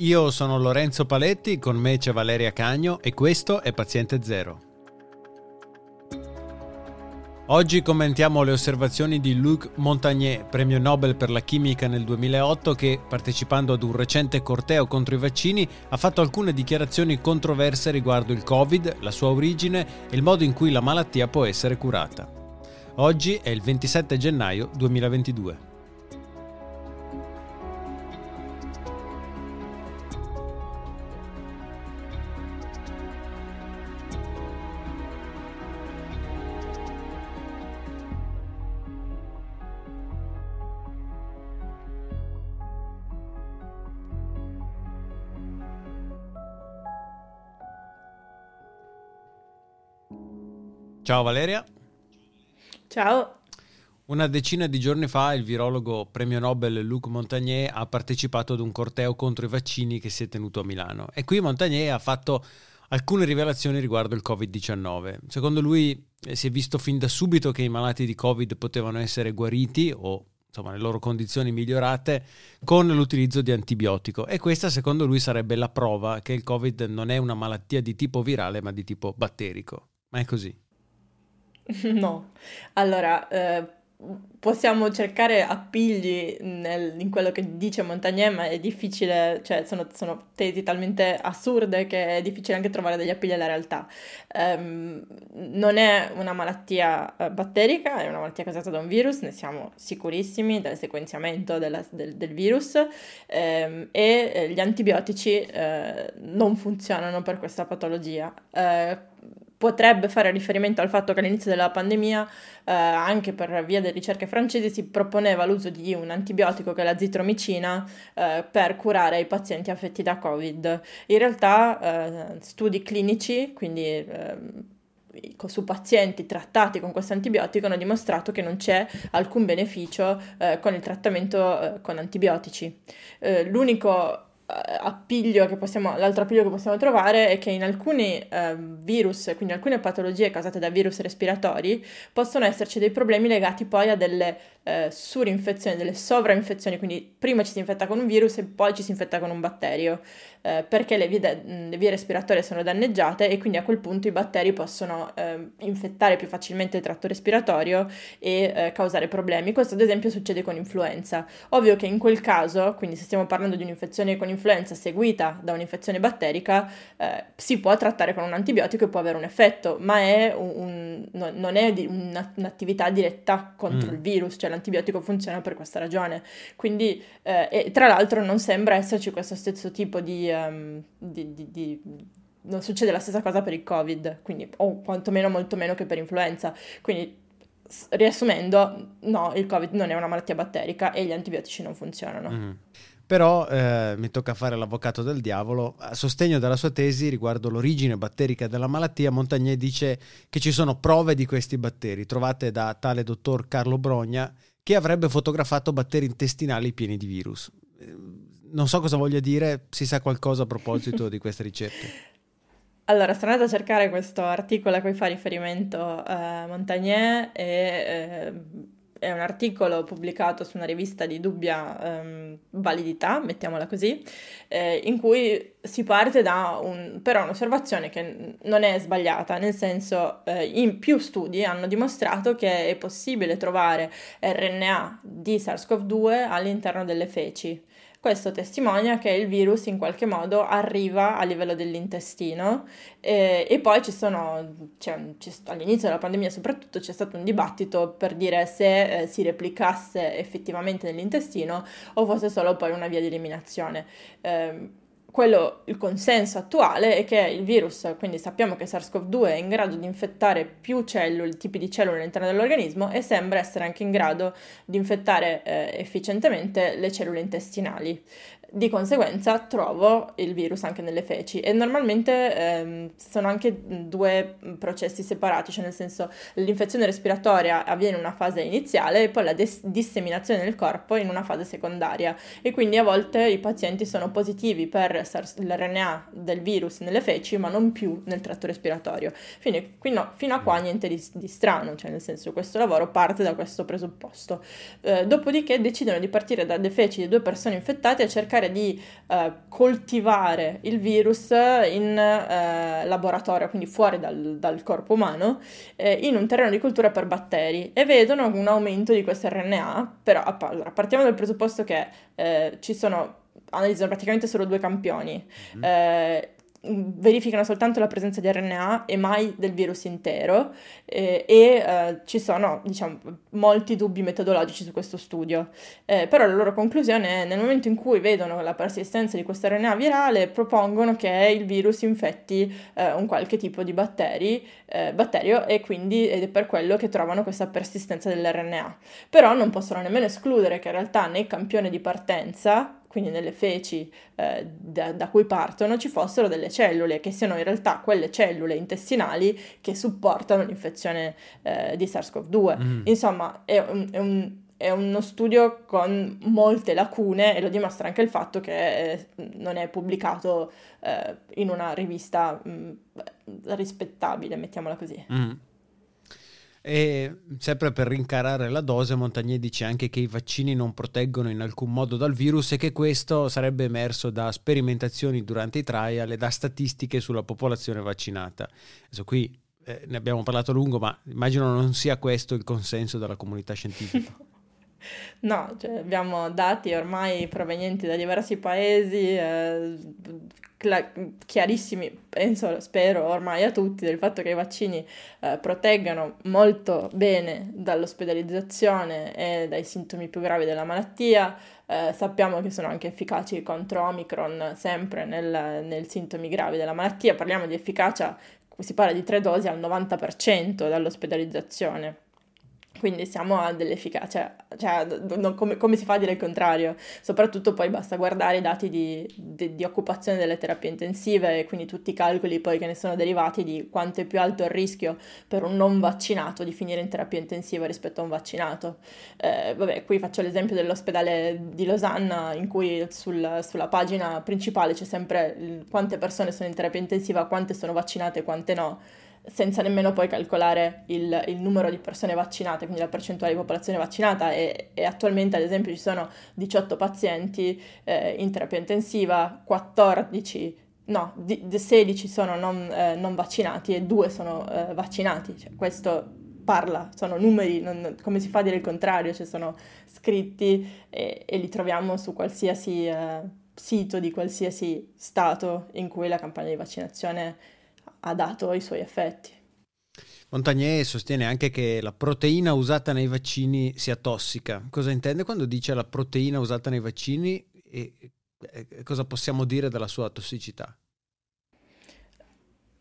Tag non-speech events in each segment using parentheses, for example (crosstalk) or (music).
Io sono Lorenzo Paletti, con me c'è Valeria Cagno e questo è Paziente Zero. Oggi commentiamo le osservazioni di Luc Montagnier, premio Nobel per la chimica nel 2008, che partecipando ad un recente corteo contro i vaccini ha fatto alcune dichiarazioni controverse riguardo il Covid, la sua origine e il modo in cui la malattia può essere curata. Oggi è il 27 gennaio 2022. Ciao Valeria. Ciao. Una decina di giorni fa il virologo premio Nobel Luc Montagnier ha partecipato ad un corteo contro i vaccini che si è tenuto a Milano e qui Montagnier ha fatto alcune rivelazioni riguardo il Covid-19. Secondo lui eh, si è visto fin da subito che i malati di Covid potevano essere guariti o insomma, le loro condizioni migliorate con l'utilizzo di antibiotico e questa secondo lui sarebbe la prova che il Covid non è una malattia di tipo virale ma di tipo batterico. Ma è così. (laughs) No, allora eh, possiamo cercare appigli nel, in quello che dice Montagnier, ma è difficile, cioè sono, sono, tesi talmente assurde che è difficile anche trovare degli appigli alla realtà. Um, non è una malattia uh, batterica, è una malattia causata da un virus, ne siamo sicurissimi dal sequenziamento della, del, del, virus um, e eh, gli antibiotici uh, non funzionano per questa patologia. Uh, potrebbe fare riferimento al fatto che all'inizio della pandemia, eh, anche per via delle ricerche francesi, si proponeva l'uso di un antibiotico che è la zitromicina eh, per curare i pazienti affetti da Covid. In realtà eh, studi clinici, quindi ehm, su pazienti trattati con questo antibiotico hanno dimostrato che non c'è alcun beneficio eh, con il trattamento eh, con antibiotici. Eh, l'unico appiglio che possiamo, l'altro appiglio che possiamo trovare è che in alcuni eh, virus, quindi alcune patologie causate da virus respiratori, possono esserci dei problemi legati poi a delle eh, surinfezioni, delle sovrainfezioni, quindi prima ci si infetta con un virus e poi ci si infetta con un batterio eh, perché le vie, de- le vie, respiratorie sono danneggiate e quindi a quel punto i batteri possono eh, infettare più facilmente il tratto respiratorio e eh, causare problemi. Questo ad esempio succede con influenza. Ovvio che in quel caso, quindi se stiamo parlando di un'infezione con influenza seguita da un'infezione batterica, eh, si può trattare con un antibiotico e può avere un effetto, ma è un, un, no, non è di, una, un'attività diretta contro mm. il virus, cioè l'antibiotico funziona per questa ragione. Quindi, eh, e tra l'altro non sembra esserci questo stesso tipo di um, di, di, di, non succede la stessa cosa per il Covid, quindi, o quantomeno molto meno che per influenza. Quindi, riassumendo, no, il Covid non è una malattia batterica e gli antibiotici non funzionano. Mm. Però eh, mi tocca fare l'avvocato del diavolo. A sostegno della sua tesi riguardo l'origine batterica della malattia, Montagnier dice che ci sono prove di questi batteri trovate da tale dottor Carlo Brogna che avrebbe fotografato batteri intestinali pieni di virus non so cosa voglia dire, si sa qualcosa a proposito di queste ricerche? (laughs) Allora, sono andata a cercare questo articolo a cui fa riferimento eh, Montagnier e eh, è un articolo pubblicato su una rivista di dubbia ehm, validità, mettiamola così, eh, in cui si parte da un, però un'osservazione che non è sbagliata, nel senso eh, in più studi hanno dimostrato che è possibile trovare RNA di SARS-CoV-2 all'interno delle feci. Questo testimonia che il virus in qualche modo arriva a livello dell'intestino e, e poi ci sono, cioè, all'inizio della pandemia soprattutto c'è stato un dibattito per dire se eh, si replicasse effettivamente nell'intestino o fosse solo poi una via di eliminazione. Eh, quello, il consenso attuale è che il virus, quindi sappiamo che SARS-CoV-2 è in grado di infettare più cellule, tipi di cellule all'interno dell'organismo e sembra essere anche in grado di infettare eh, efficientemente le cellule intestinali. Di conseguenza trovo il virus anche nelle feci e normalmente ehm, sono anche due processi separati, cioè nel senso l'infezione respiratoria avviene in una fase iniziale e poi la des- disseminazione nel corpo in una fase secondaria e quindi a volte i pazienti sono positivi per trovare l'RNA del virus nelle feci, ma non più nel tratto respiratorio. Quindi fino, fino a qua niente di, di, strano, cioè nel senso questo lavoro parte da questo presupposto. Eh, dopodiché decidono di partire dalle feci di due persone infettate e cercare di eh, coltivare il virus in eh, laboratorio, quindi fuori dal, dal corpo umano, eh, in un terreno di cultura per batteri e vedono un aumento di questo RNA, però allora, partiamo dal presupposto che eh, ci sono analizzano praticamente solo due campioni. Mm-hmm. Eh, verificano soltanto la presenza di RNA e mai del virus intero eh, e eh, ci sono diciamo molti dubbi metodologici su questo studio. Eh, però la loro conclusione è nel momento in cui vedono la persistenza di questo RNA virale propongono che il virus infetti eh, un qualche tipo di batteri, eh, batterio e quindi ed è per quello che trovano questa persistenza dell'RNA però non possono nemmeno escludere che in realtà nel campione di partenza quindi nelle feci eh, da, da, cui partono, ci fossero delle cellule, che siano in realtà quelle cellule intestinali che supportano l'infezione eh, di SARS-CoV-2. Mm. Insomma, è, un, è, un, è, uno studio con molte lacune e lo dimostra anche il fatto che eh, non è pubblicato eh, in una rivista mh, mm, rispettabile, mettiamola così. Mm. E sempre per rincarare la dose, Montagnier dice anche che i vaccini non proteggono in alcun modo dal virus e che questo sarebbe emerso da sperimentazioni durante i trial e da statistiche sulla popolazione vaccinata. Adesso qui eh, ne abbiamo parlato a lungo, ma immagino non sia questo il consenso della comunità scientifica. (laughs) No, cioè abbiamo dati ormai provenienti da diversi paesi, eh, chiarissimi, penso, spero ormai a tutti, del fatto che i vaccini eh, proteggano molto bene dall'ospedalizzazione e dai sintomi più gravi della malattia. Eh, sappiamo che sono anche efficaci contro Omicron, sempre nel, nel sintomi gravi della malattia. Parliamo di efficacia, si parla di tre dosi al 90% dall'ospedalizzazione. Quindi siamo a dell'efficacia, cioè, non, come, come, si fa a dire il contrario? Soprattutto poi basta guardare i dati di, di, di, occupazione delle terapie intensive e quindi tutti i calcoli poi che ne sono derivati di quanto è più alto il rischio per un non vaccinato di finire in terapia intensiva rispetto a un vaccinato. Eh, vabbè, qui faccio l'esempio dell'ospedale di Losanna in cui sul, sulla pagina principale c'è sempre quante persone sono in terapia intensiva, quante sono vaccinate e quante no senza nemmeno poi calcolare il, il, numero di persone vaccinate, quindi la percentuale di popolazione vaccinata. E, e attualmente ad esempio ci sono 18 pazienti eh, in terapia intensiva, 14, no, di, 16 sono non, eh, non, vaccinati e 2 sono eh, vaccinati, cioè, questo parla, sono numeri, non, come si fa a dire il contrario, cioè sono scritti e, e li troviamo su qualsiasi eh, sito di qualsiasi stato in cui la campagna di vaccinazione ha dato i suoi effetti. Montagnier sostiene anche che la proteina usata nei vaccini sia tossica. Cosa intende quando dice la proteina usata nei vaccini e cosa possiamo dire della sua tossicità?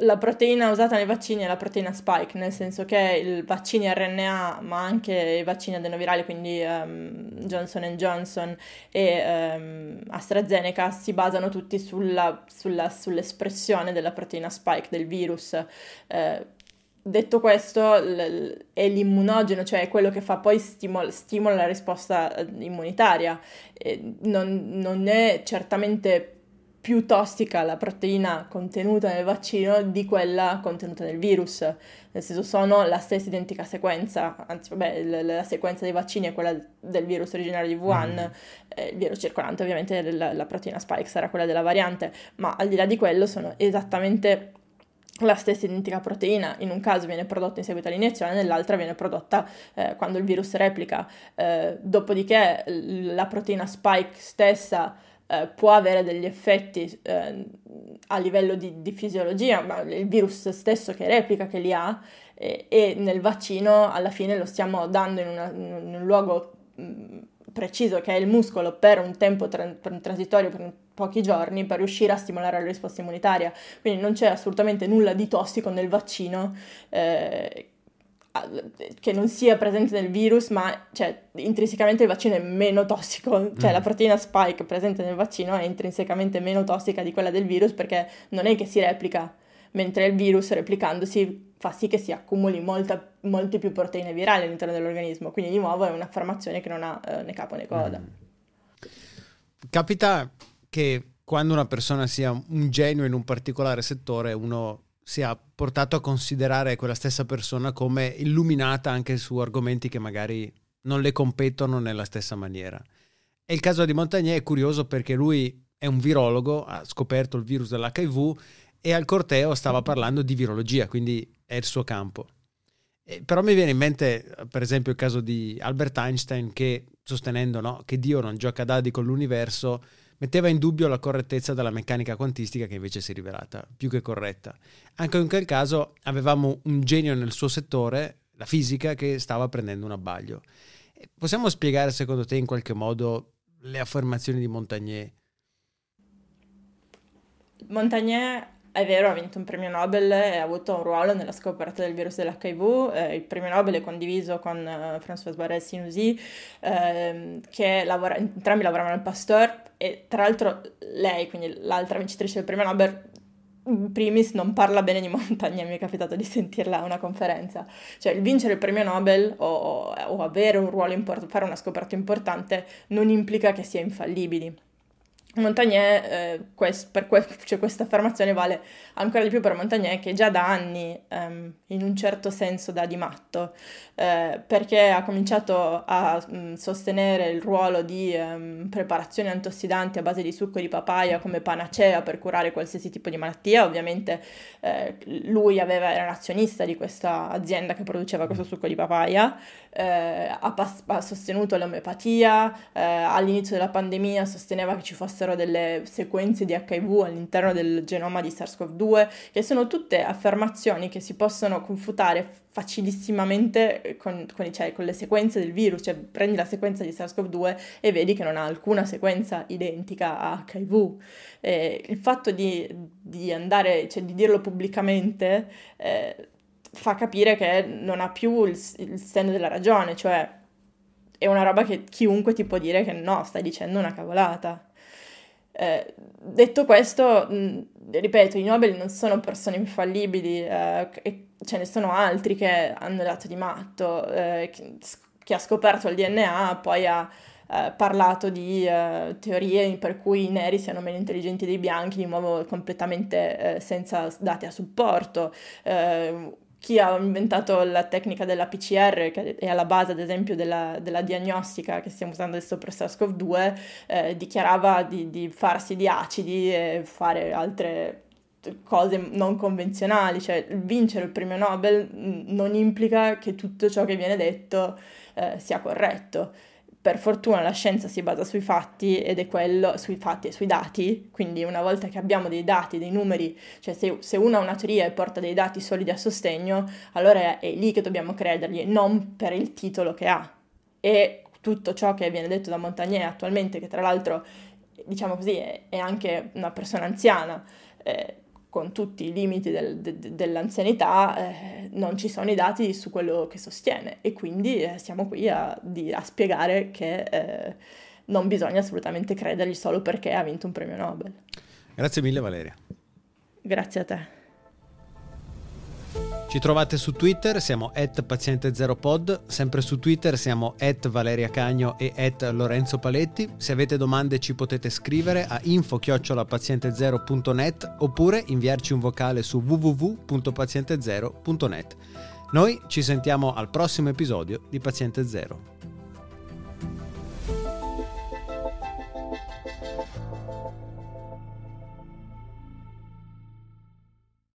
La proteina usata nei vaccini è la proteina spike, nel senso che i vaccini RNA, ma anche i vaccini adenovirali, quindi um, Johnson Johnson e um, AstraZeneca, si basano tutti sulla, sulla, sull'espressione della proteina spike del virus. Eh, detto questo, l- è l'immunogeno, cioè quello che fa poi stimola, stimola la risposta eh, immunitaria. Eh, non, non è certamente più tossica la proteina contenuta nel vaccino di quella contenuta nel virus, nel senso sono la stessa identica sequenza, anzi vabbè la, la sequenza dei vaccini è quella del virus originario di Wuhan, mm. eh, il virus circolante ovviamente la, la proteina spike sarà quella della variante, ma al di là di quello sono esattamente la stessa identica proteina, in un caso viene prodotta in seguito all'iniezione, nell'altra viene prodotta eh, quando il virus replica. Eh, dopodiché la proteina spike stessa eh, può avere degli effetti eh, a livello di, di, fisiologia, ma il virus stesso che replica, che li ha, e, e nel vaccino alla fine lo stiamo dando in, una, in un luogo mm, preciso che è il muscolo per un tempo tra- transitorio, per pochi giorni, per riuscire a stimolare la risposta immunitaria. Quindi non c'è assolutamente nulla di tossico nel vaccino. Eh, che non sia presente nel virus, ma cioè, intrinsecamente il vaccino è meno tossico, (laughs) cioè mm. la proteina spike presente nel vaccino è intrinsecamente meno tossica di quella del virus perché non è che si replica, mentre il virus replicandosi fa sì che si accumuli molta, molte più proteine virali all'interno dell'organismo, quindi di nuovo è un'affermazione che non ha eh, né capo né coda. Mm. Capita che quando una persona sia un genio in un particolare settore, uno sia portato a considerare quella stessa persona come illuminata anche su argomenti che magari non le competono nella stessa maniera. E il caso di Montagnier è curioso perché lui è un virologo, ha scoperto il virus dell'HIV e al corteo stava parlando di virologia, quindi è il suo campo. E però mi viene in mente, per esempio, il caso di Albert Einstein che, sostenendo no, che Dio non gioca a dadi con l'universo, metteva in dubbio la correttezza della meccanica quantistica che invece si è rivelata più che corretta. Anche in quel caso avevamo un genio nel suo settore, la fisica, che stava prendendo un abbaglio. Possiamo spiegare secondo te in qualche modo le affermazioni di Montagnier? Montagnier è vero, ha vinto un premio Nobel e ha avuto un ruolo nella scoperta del virus dell'HIV. Eh, il premio Nobel è condiviso con uh, François Barrel-Sinoussi, eh, che lavora, entrambi lavoravano al Pasteur e tra l'altro lei, quindi l'altra vincitrice del premio Nobel, in primis non parla bene di Montagna, (laughs) mi è capitato di sentirla a una conferenza. Cioè, il vincere il premio Nobel o, o avere un ruolo importante, fare una scoperta importante, non implica che si è infallibili Montagnier, eh, quest, que- cioè questa affermazione vale ancora di più per Montagnier che già da anni, ehm, in un certo senso, da di matto, eh, perché ha cominciato a mh, mm, sostenere il ruolo di ehm, preparazioni antiossidanti a base di succo di papaya come panacea per curare qualsiasi tipo di malattia. Ovviamente eh, lui aveva, era un azionista di questa azienda che produceva questo succo di papaya, eh, ha, pas- ha, sostenuto l'omeopatia, eh, all'inizio della pandemia sosteneva che ci fossero delle sequenze di HIV all'interno del genoma di SARS-CoV-2, che sono tutte affermazioni che si possono confutare facilissimamente con, con, cioè, con, le sequenze del virus, cioè prendi la sequenza di SARS-CoV-2 e vedi che non ha alcuna sequenza identica a HIV. Eh, il fatto di, di, andare, cioè di dirlo pubblicamente eh, fa capire che non ha più il, il senno della ragione, cioè è una roba che chiunque ti può dire che no, stai dicendo una cavolata. Eh, detto questo, mh, ripeto, i Nobel non sono persone infallibili, eh, e ce ne sono altri che hanno dato di matto, eh, chi ha scoperto il DNA poi ha eh, parlato di eh, teorie per cui i neri siano meno intelligenti dei bianchi, di nuovo completamente senza dati a supporto chi ha inventato la tecnica della PCR, che è alla base ad esempio della, della diagnostica che stiamo usando adesso per SARS-CoV-2, eh, dichiarava di, di, farsi di acidi e fare altre cose non convenzionali, cioè vincere il premio Nobel non implica che tutto ciò che viene detto eh, sia corretto per fortuna la scienza si basa sui fatti ed è quello, sui fatti e sui dati, quindi una volta che abbiamo dei dati, dei numeri, cioè se, se uno ha una teoria e porta dei dati solidi a sostegno, allora è, lì che dobbiamo credergli, non per il titolo che ha. E tutto ciò che viene detto da Montagnier attualmente, che tra l'altro, diciamo così, è, è anche una persona anziana, eh, con tutti i limiti del, de, dell'anzianità, eh, non ci sono i dati su quello che sostiene e quindi eh, siamo qui a, di, a spiegare che eh, non bisogna assolutamente credergli solo perché ha vinto un premio Nobel. Grazie mille Valeria. Grazie a te. Ci trovate su Twitter, siamo at paziente0pod, sempre su Twitter siamo at Valeria Cagno e at Lorenzo Paletti. Se avete domande ci potete scrivere a info-paziente0.net oppure inviarci un vocale su www.paziente0.net. Noi ci sentiamo al prossimo episodio di Paziente Zero.